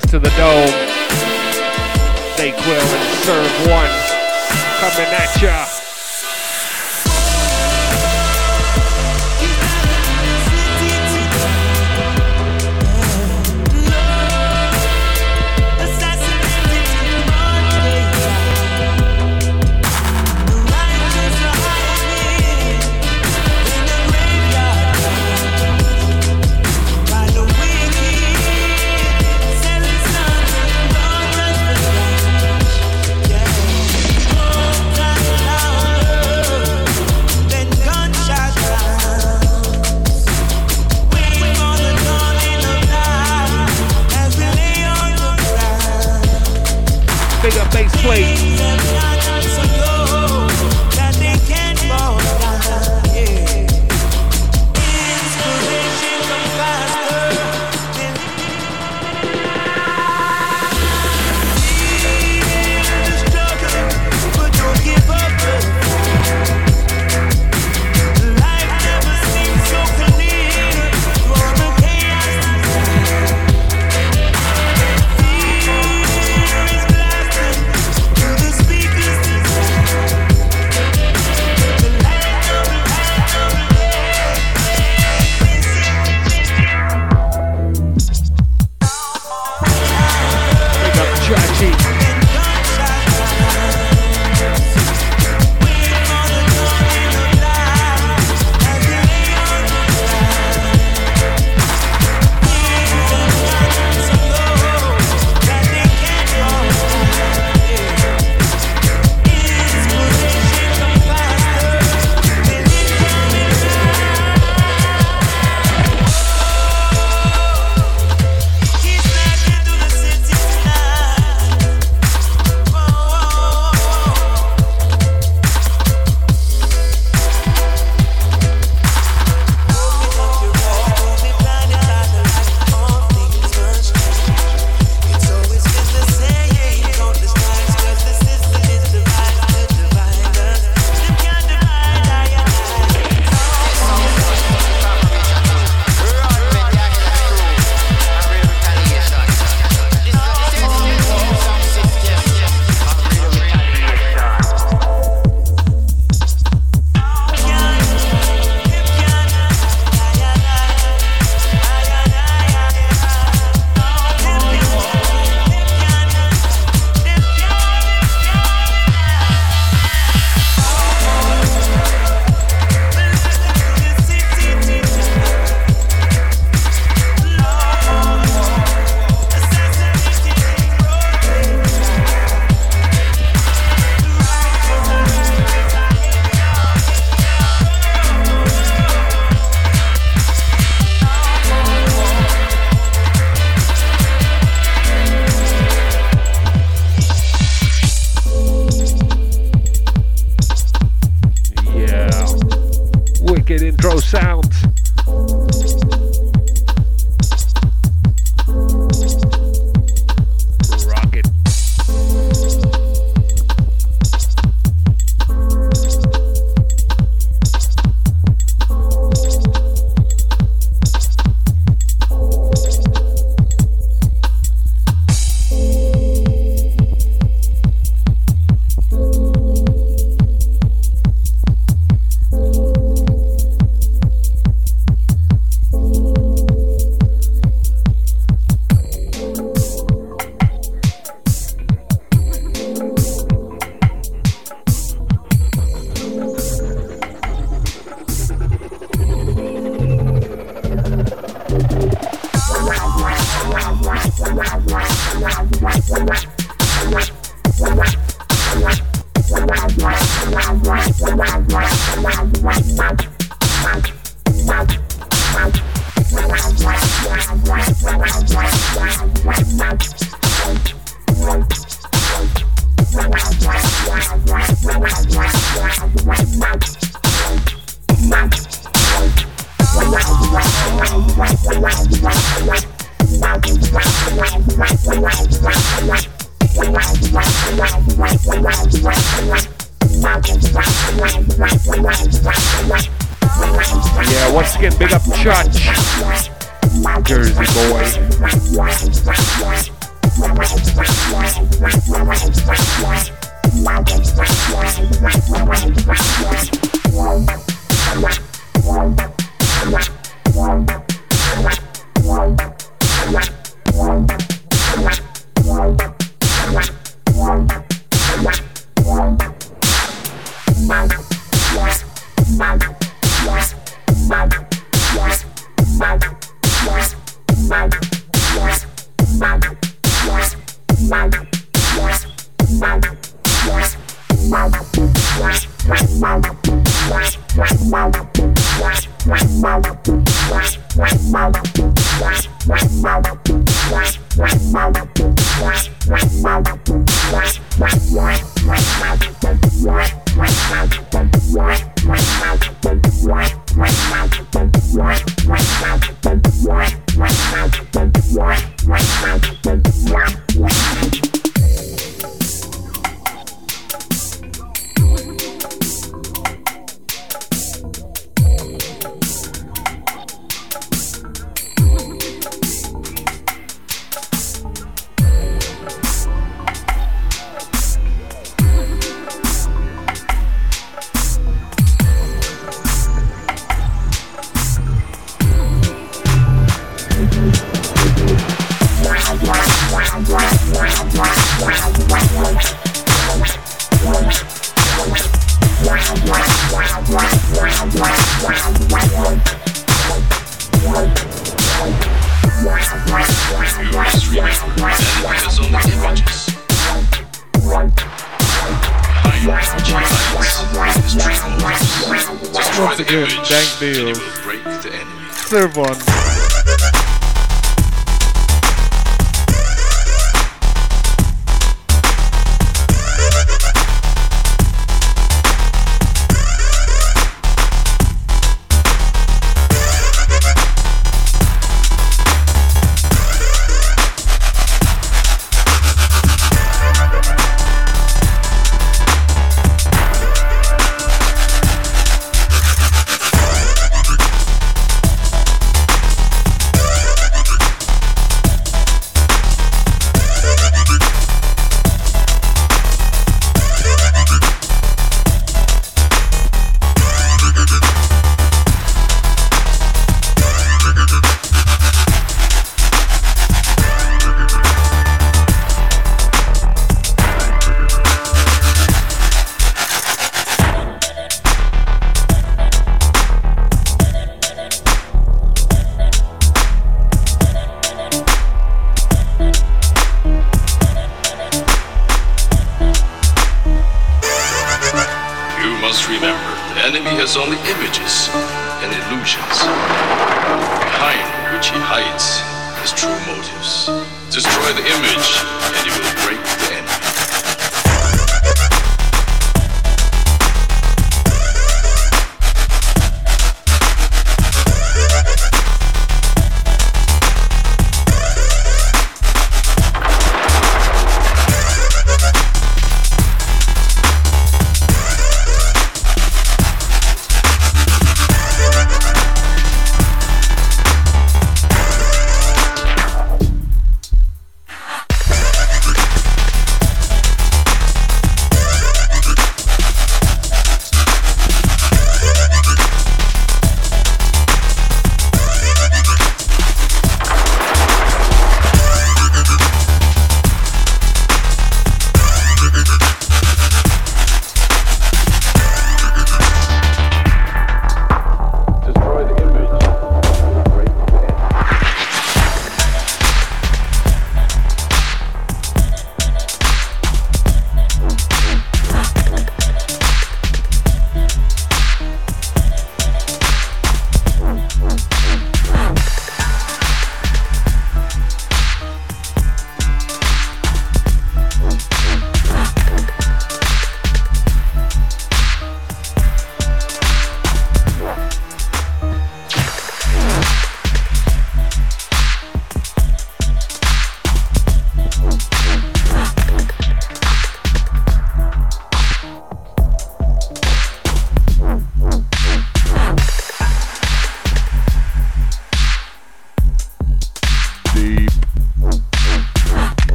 To the dome. Sound.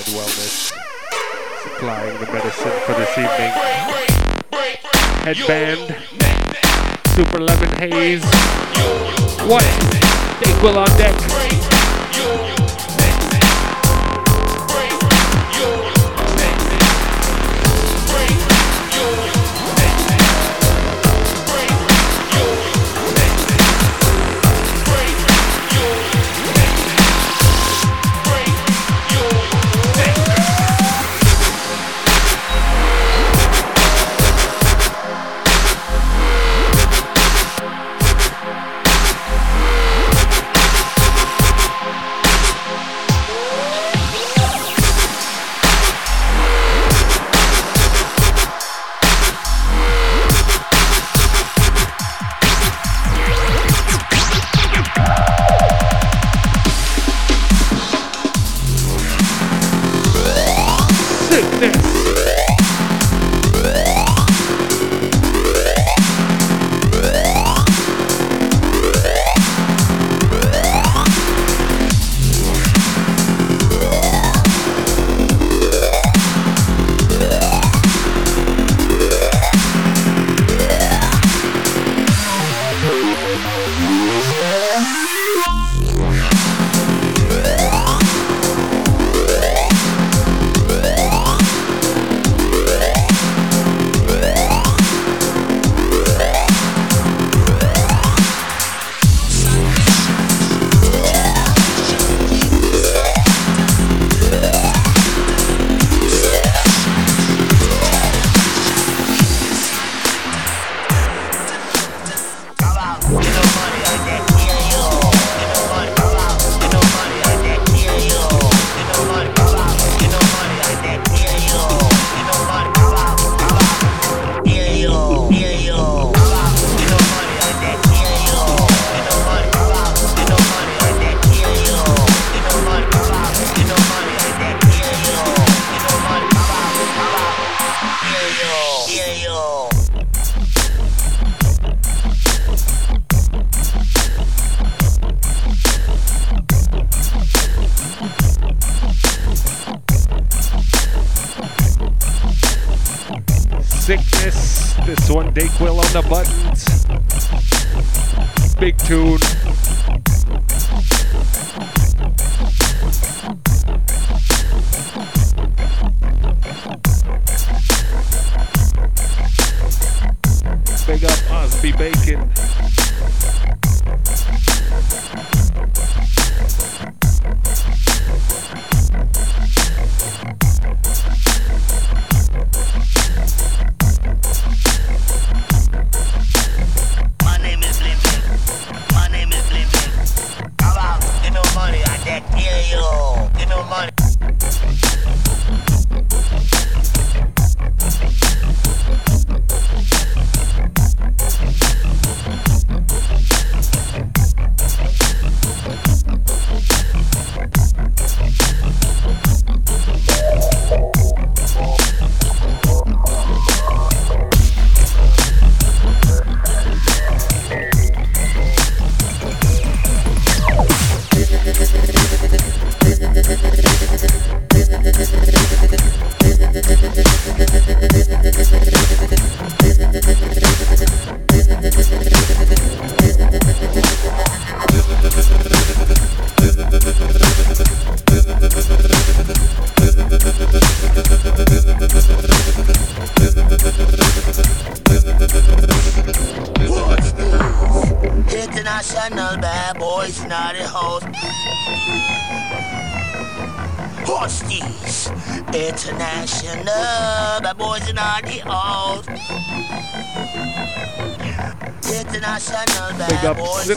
Worldwide Wellness supplying the medicine for this evening. Headband, Super Lemon Haze, what? They will on deck.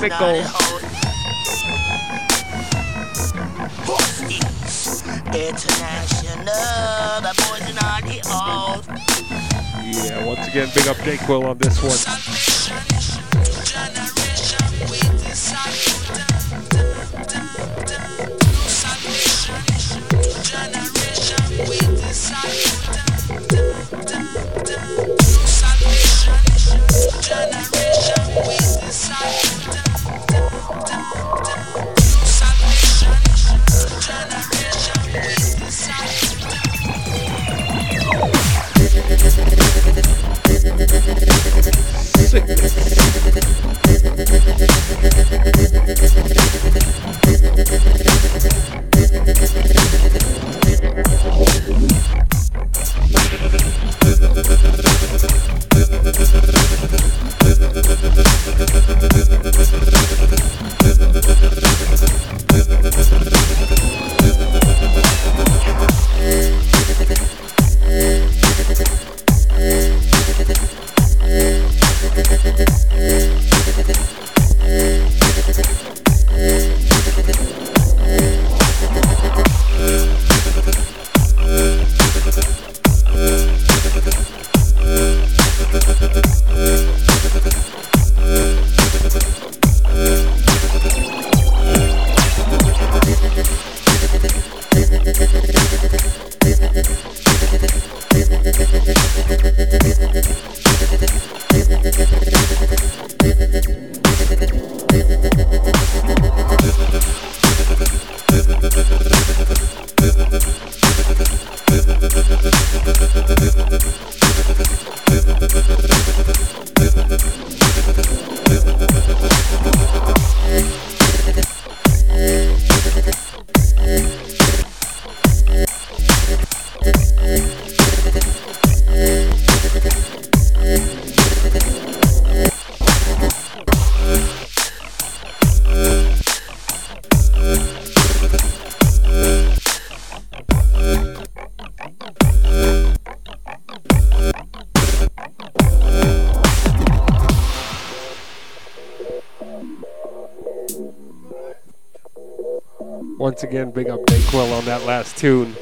big goal. Yeah, once again, big up Dayquil on this one. Once again, big up Dayquil on that last tune.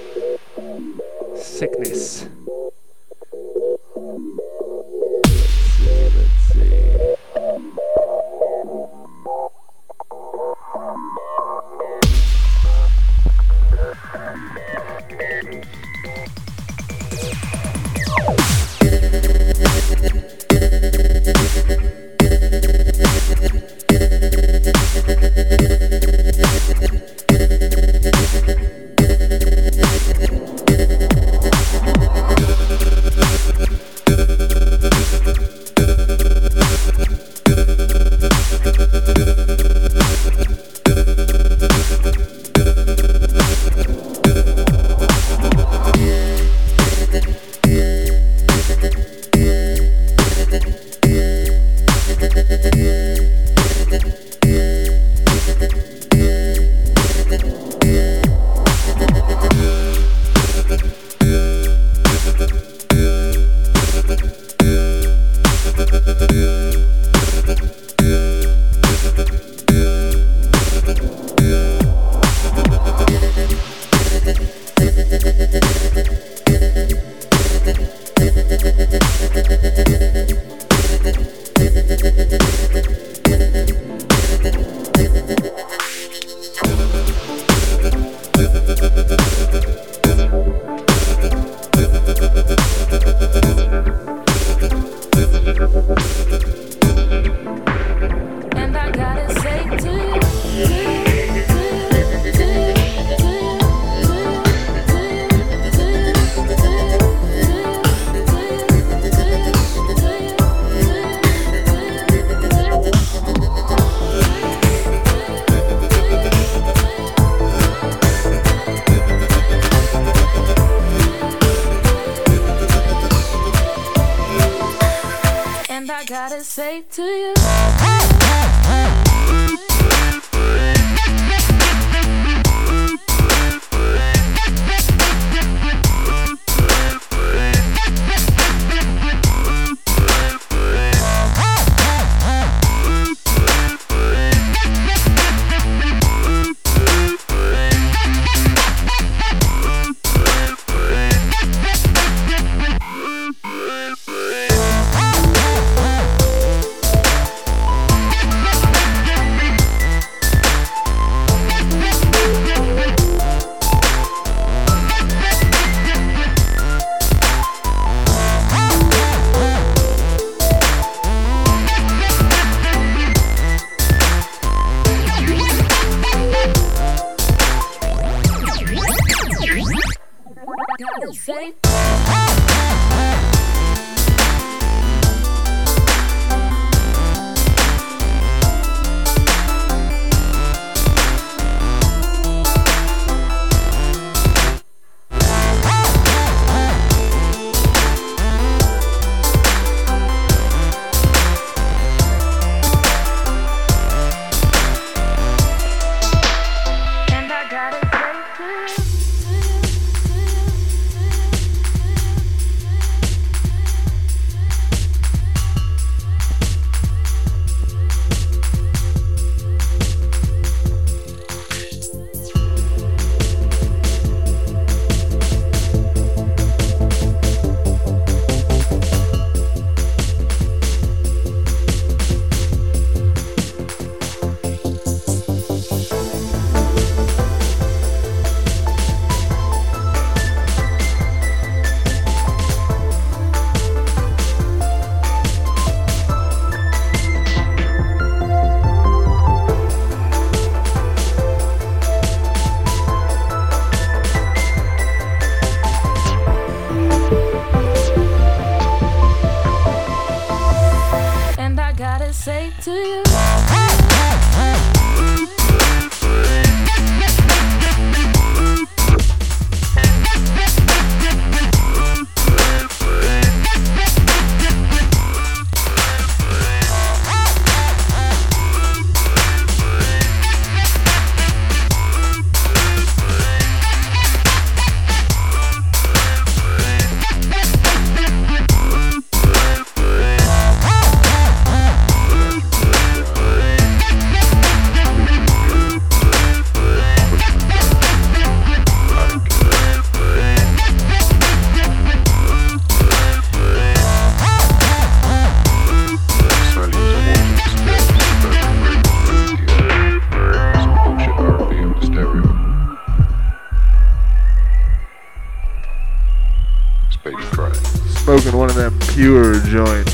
Pure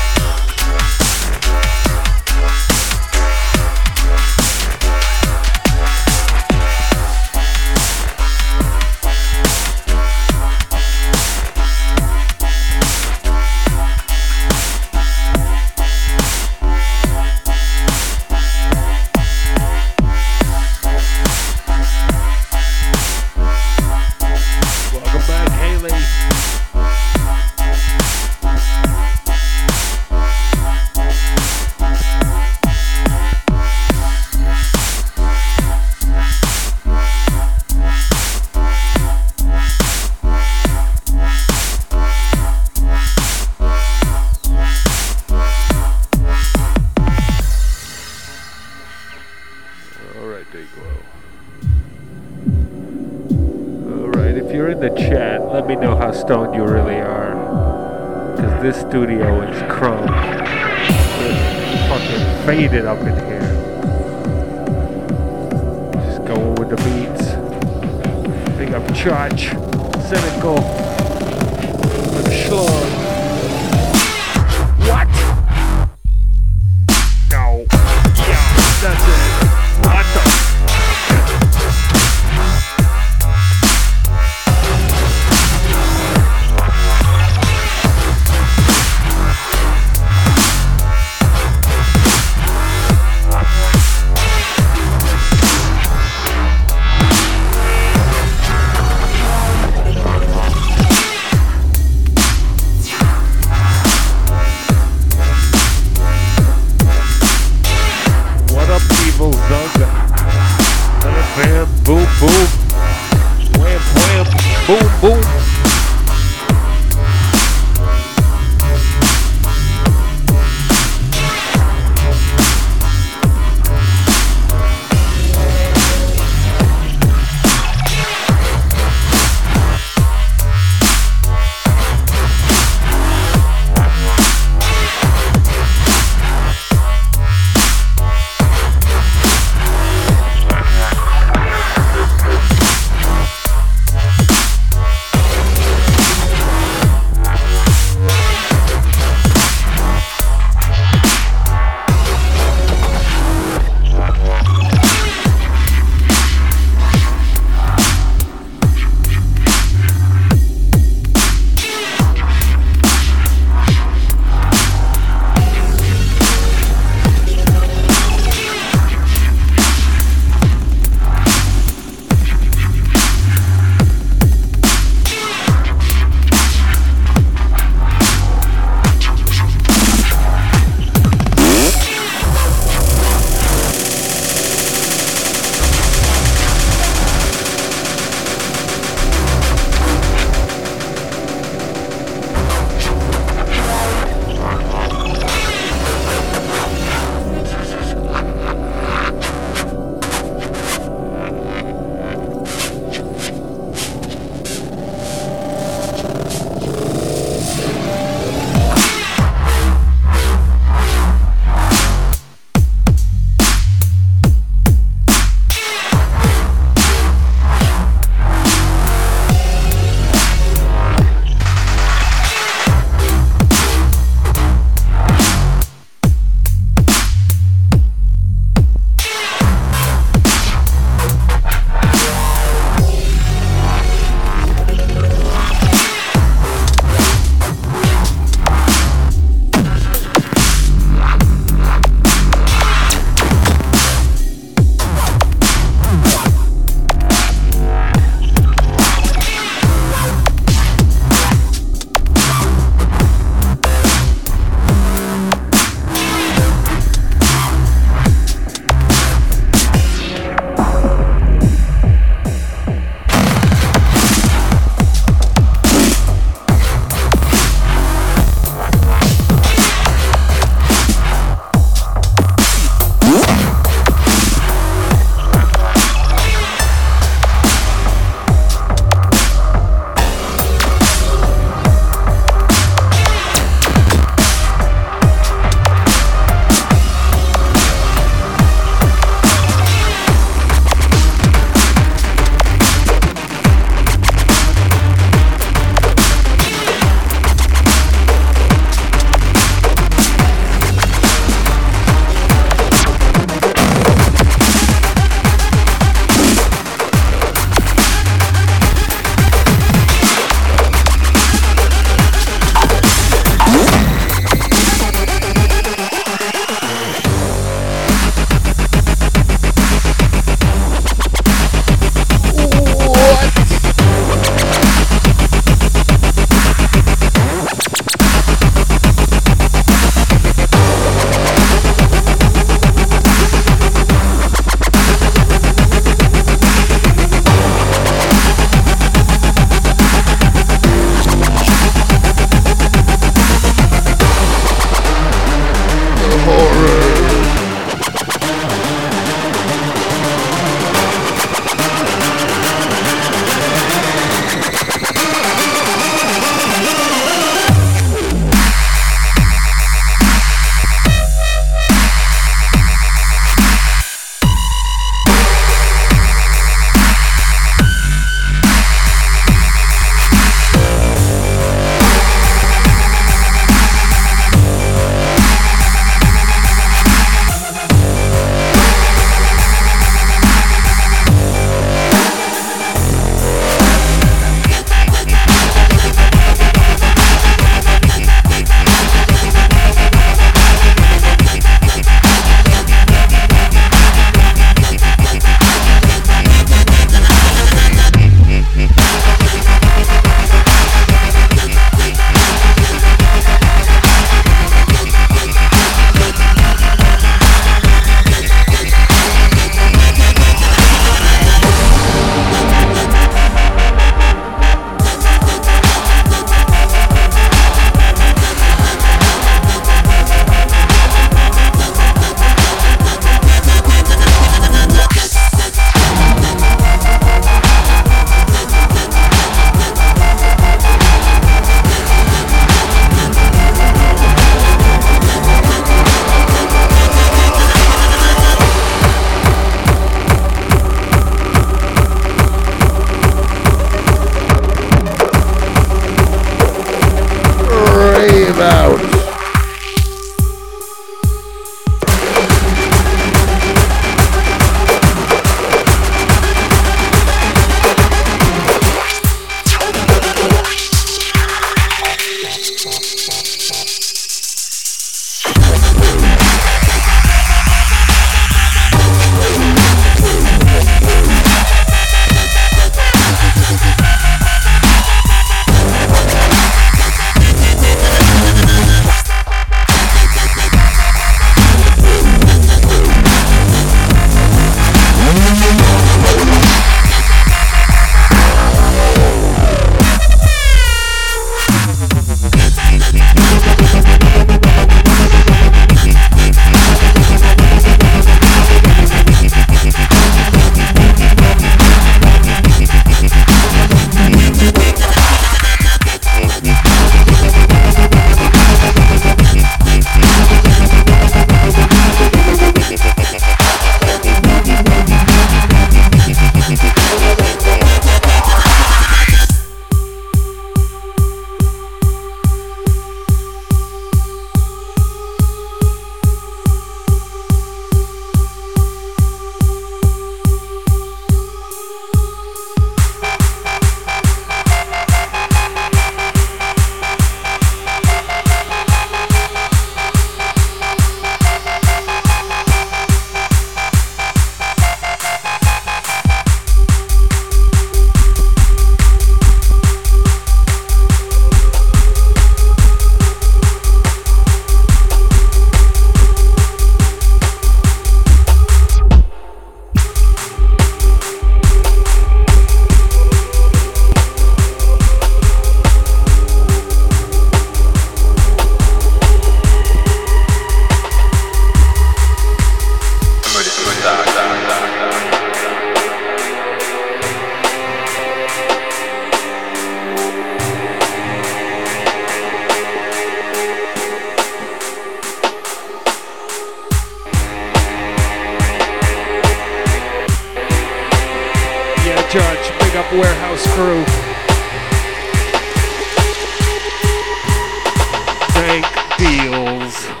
Bank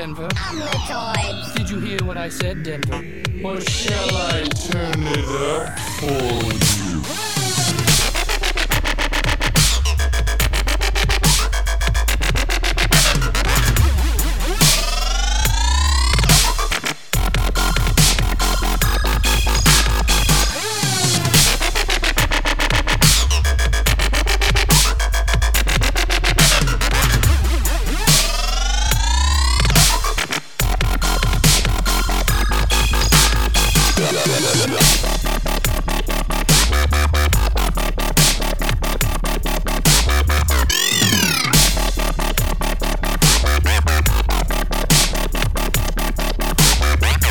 Denver.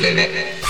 bebé.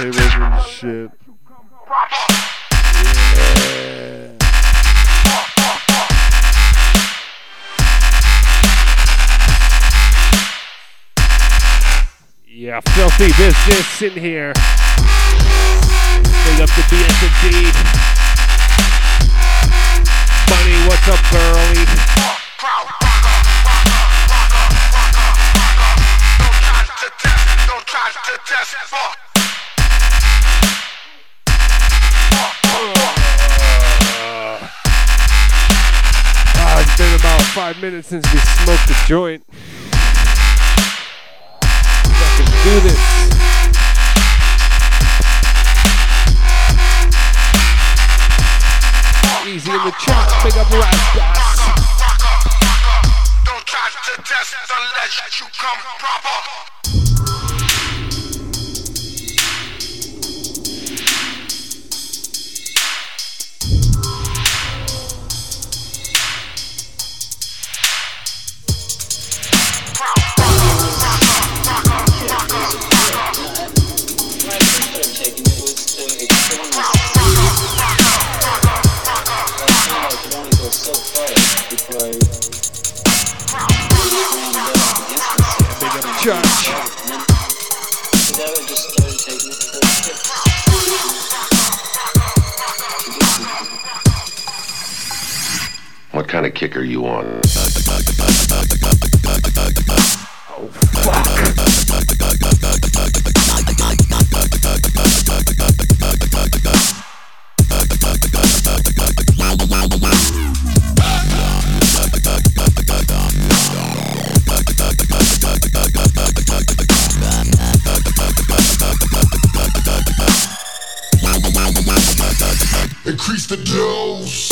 Fucking turntables and shit. Yeah. Yeah, filthy business in here. Big up the BSD. Bunny, what's up, girlie? Ah, it's been about five minutes since we smoked a joint. Fucking do this. Easy in the chat, big up Rastas. Don't try to test unless you come proper. What kind of kick are you on? Oh, Increase the dose.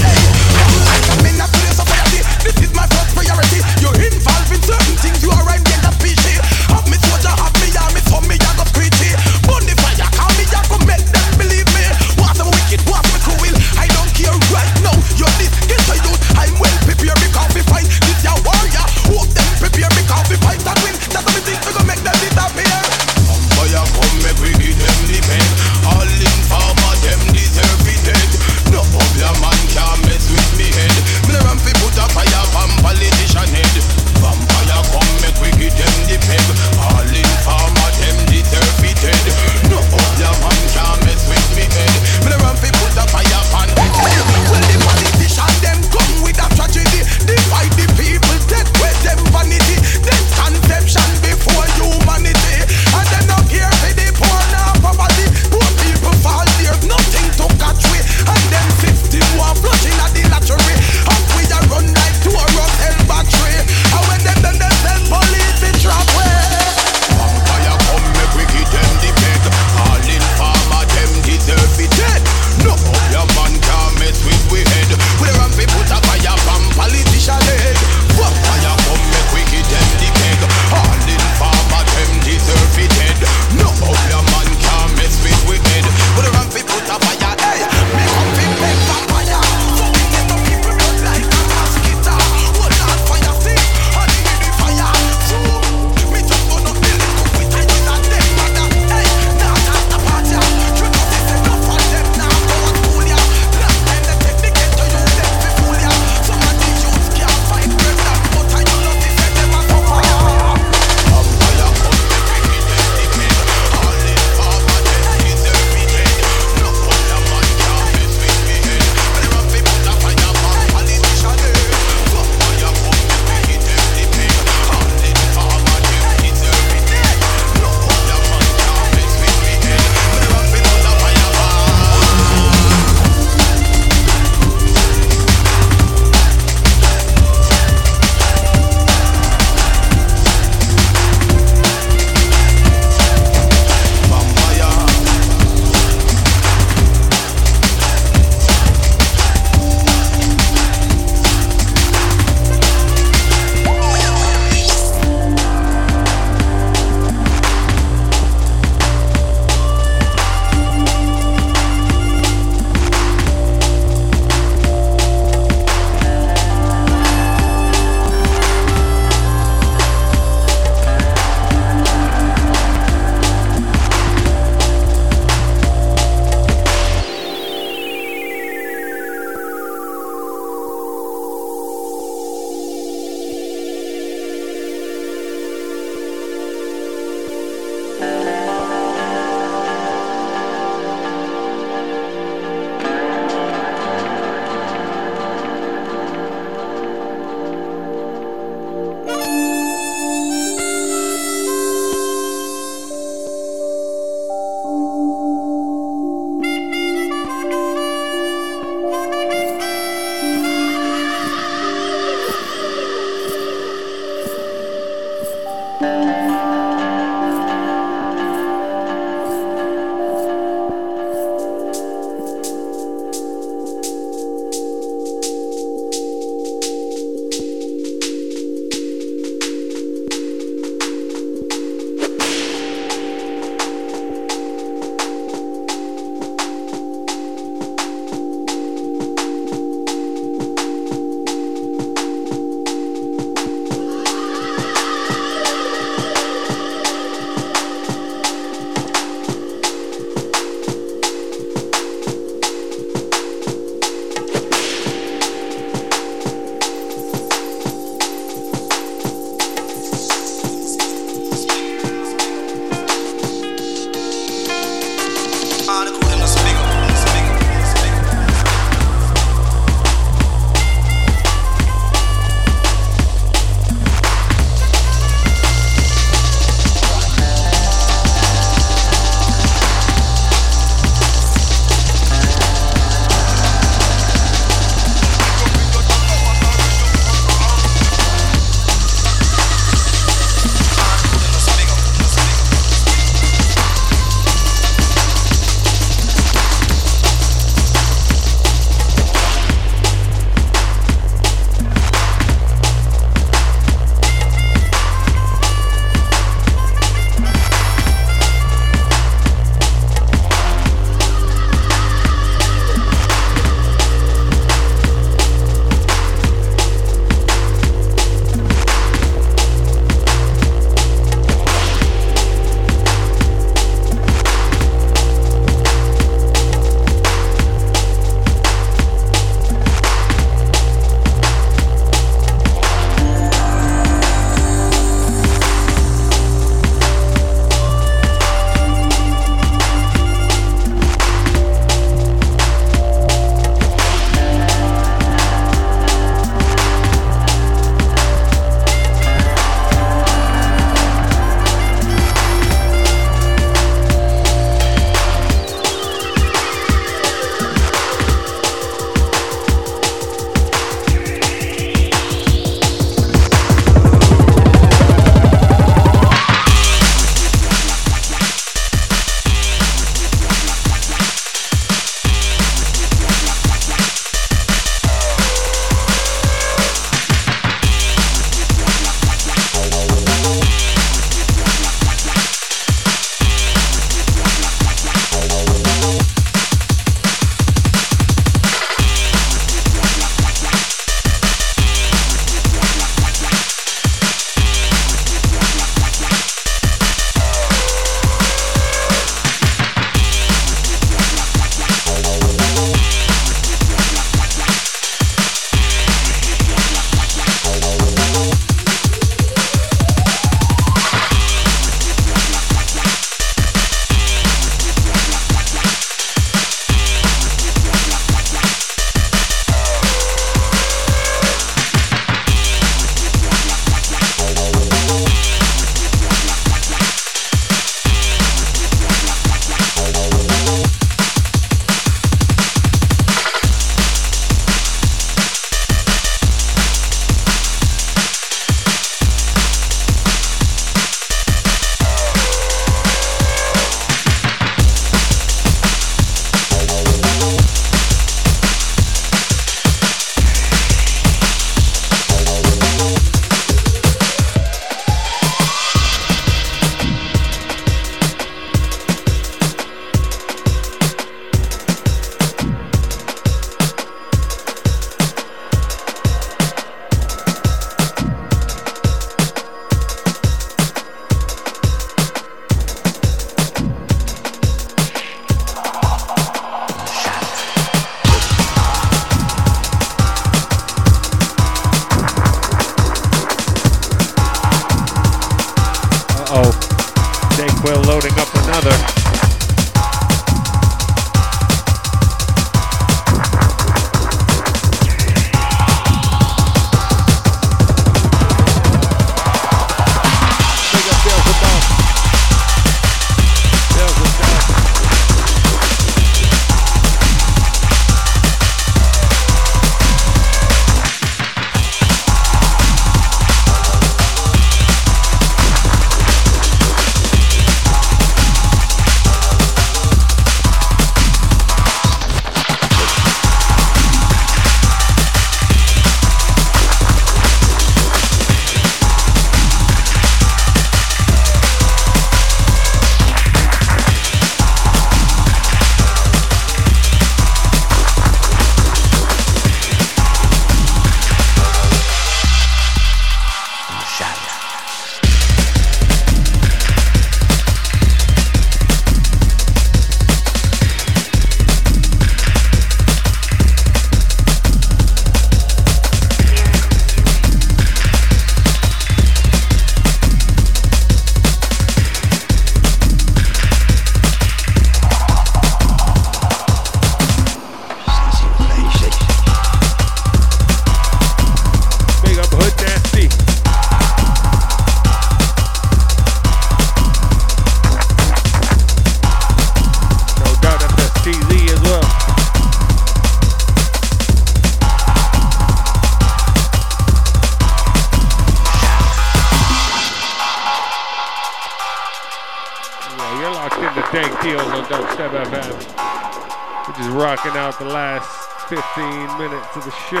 The show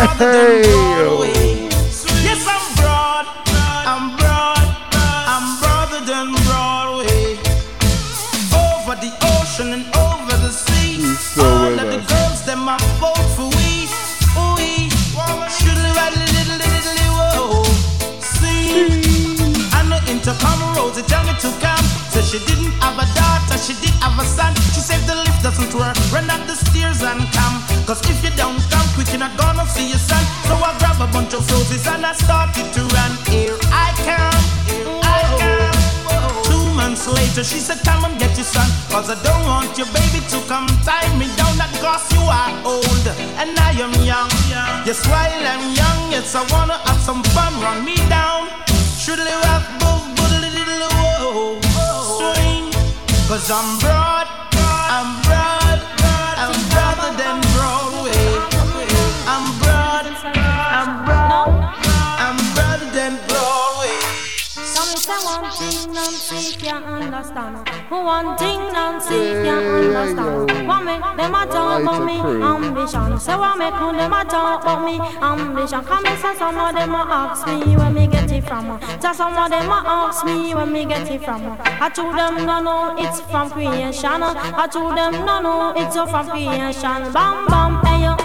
Than Yes, I'm broad, I'm broad, I'm broader than Broadway. Over the ocean and over the sea, all of the girls them a vote for we. We should ride a little, little, little, whoa. See, I know intercom Rosie tell me to come. Said she didn't have a daughter, she did have a son. She said the lift doesn't work, run up the stairs and bunch of roses and I started to run. Here I come, I come. Two months later, she said, Come and get your son. Cause I don't want your baby to come tie me down. Cause you are old and I am young. Yes, while I'm young, yes, I wanna have some fun. Run me down. Should live up, boo, boodly diddly, whoa. Swing. Cause I'm broad, One thing, understand. What them a talk about me ambition? Say what them a talk about me ambition? Come say some of them a ask me where me get it from. Say some of them a ask me where me get it from. I told them no no, it's from creation. I told them no no, it's from creation. Bam bam, hey yo,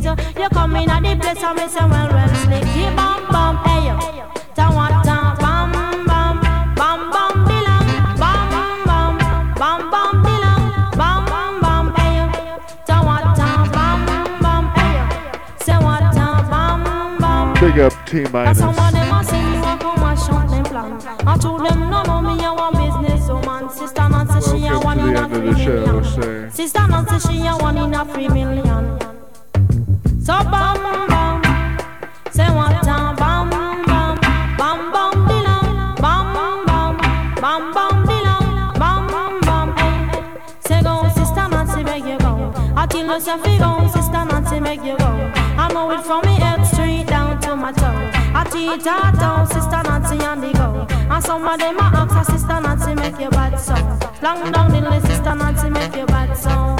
Biscuit. You come in at the place and me say well well. Yeah, bam bam, hey yo, ta what ta bam bam, bam bam bam bam, bam bam dilang, bam bam, hey yo, ta what ta bam bam, hey yo, say what ta bam bam. Big up T minus. some of them a say you a come and shut them plan. I told them no no me a one business oh, woman. Sister Nancy she a one to in a end of the show, million. Sister Nancy she a one in a three million. Straight down the her sister Nancy make you bad so.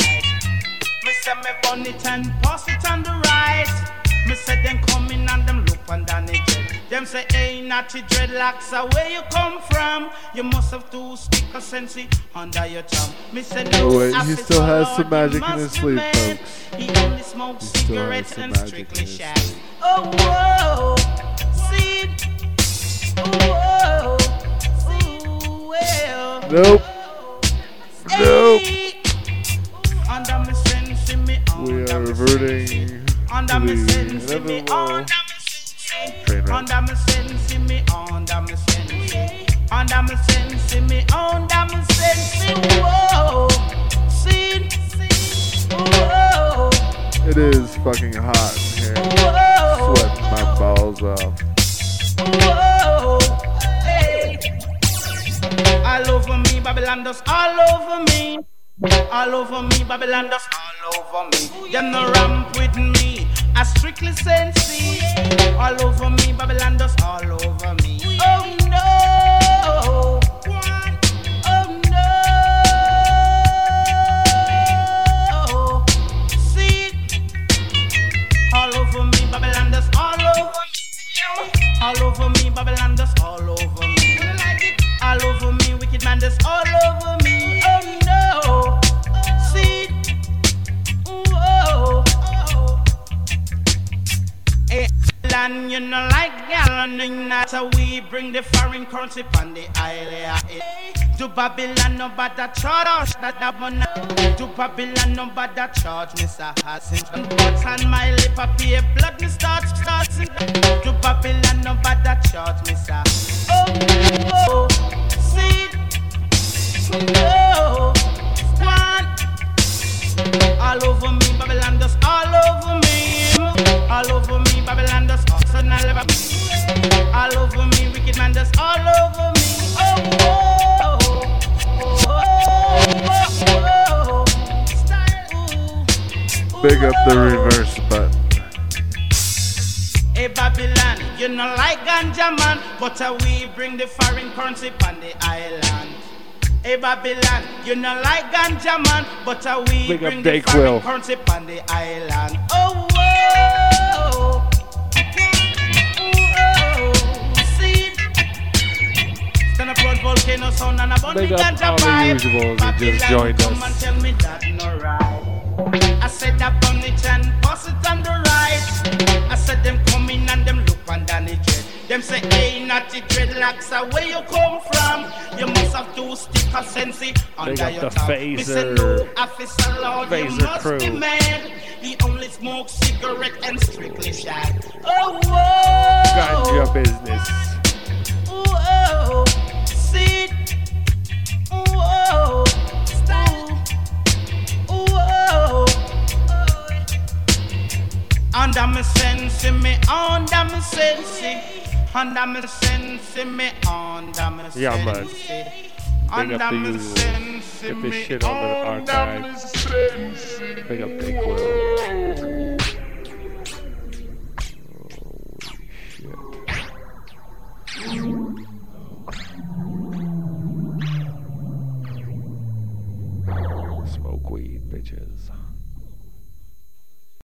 Say me burn it and pass it on the right. Me say them coming and them look and down the jet. Them say, hey, natty dreadlocks, uh, where you come from? You must have two stick of sensei under your tongue. Me say, no, Oh, wait, he still has some magic in his mad." folks. He only smokes He cigarettes and strictly shack. Oh, whoa, see, oh, whoa, ooh, well. Nope. Nope. Under me sense, me We are reverting to under me sense, the me inevitable train wreck. under me sense, me under me sense, under me sense, me under me. Whoa, see, whoa, It is fucking hot in here. Sweating my balls off. All over me, Babylon does all over me. All over me, Babylon over me. Them no ramp with me. I strictly sensei. All over me, Babylon does all over me. Oh no. Oh no. See, all over me, Babylon does all over me. All over me, Babylon does all over me. All over me, wicked man does all over me. Land, you know, like gallon, how we bring the foreign currency on the island. To Babylon, no bother charge us, that that one. To Babylon, no bother charge, Mr. Hassan. But on my lip, I pay blood, me start, start. To Babylon, no bother charge, Mr. Oh, no, see, oh, no, one. All over me, Babylon does all over me. All over me, Babylon does all so now never All over me, wicked man does all over me. Oh, whoa, whoa, whoa, whoa. Big up the reverse button. Hey Babylon, you know like ganja man, but uh, we bring the foreign currency on the island. Hey Babylon, you know like ganja man, but uh, we Big bring the foreign currency on the island. Oh whoa, Up sound and a bun the Big up ganja all the pipe. usuals that just Babylon, joined come us. and tell me that no right. I said that on it and pass it on the right. I said them coming and them look under the jet. Them say, hey, natty dreadlocks, uh, where you come from? You must have two stick of sensi under your the tongue. Me say, phaser- no, officer Lord, you phaser must be crew. mad. He only smokes cigarette and strictly shag. Oh, whoa. Business. See, whoa, whoa, under me sense, me under me sense, under me sense, me under me sense. Yeah, man. Big up the usual. Get oh, this shit on the archive. Big up Dayquil. Smoke weed, bitches.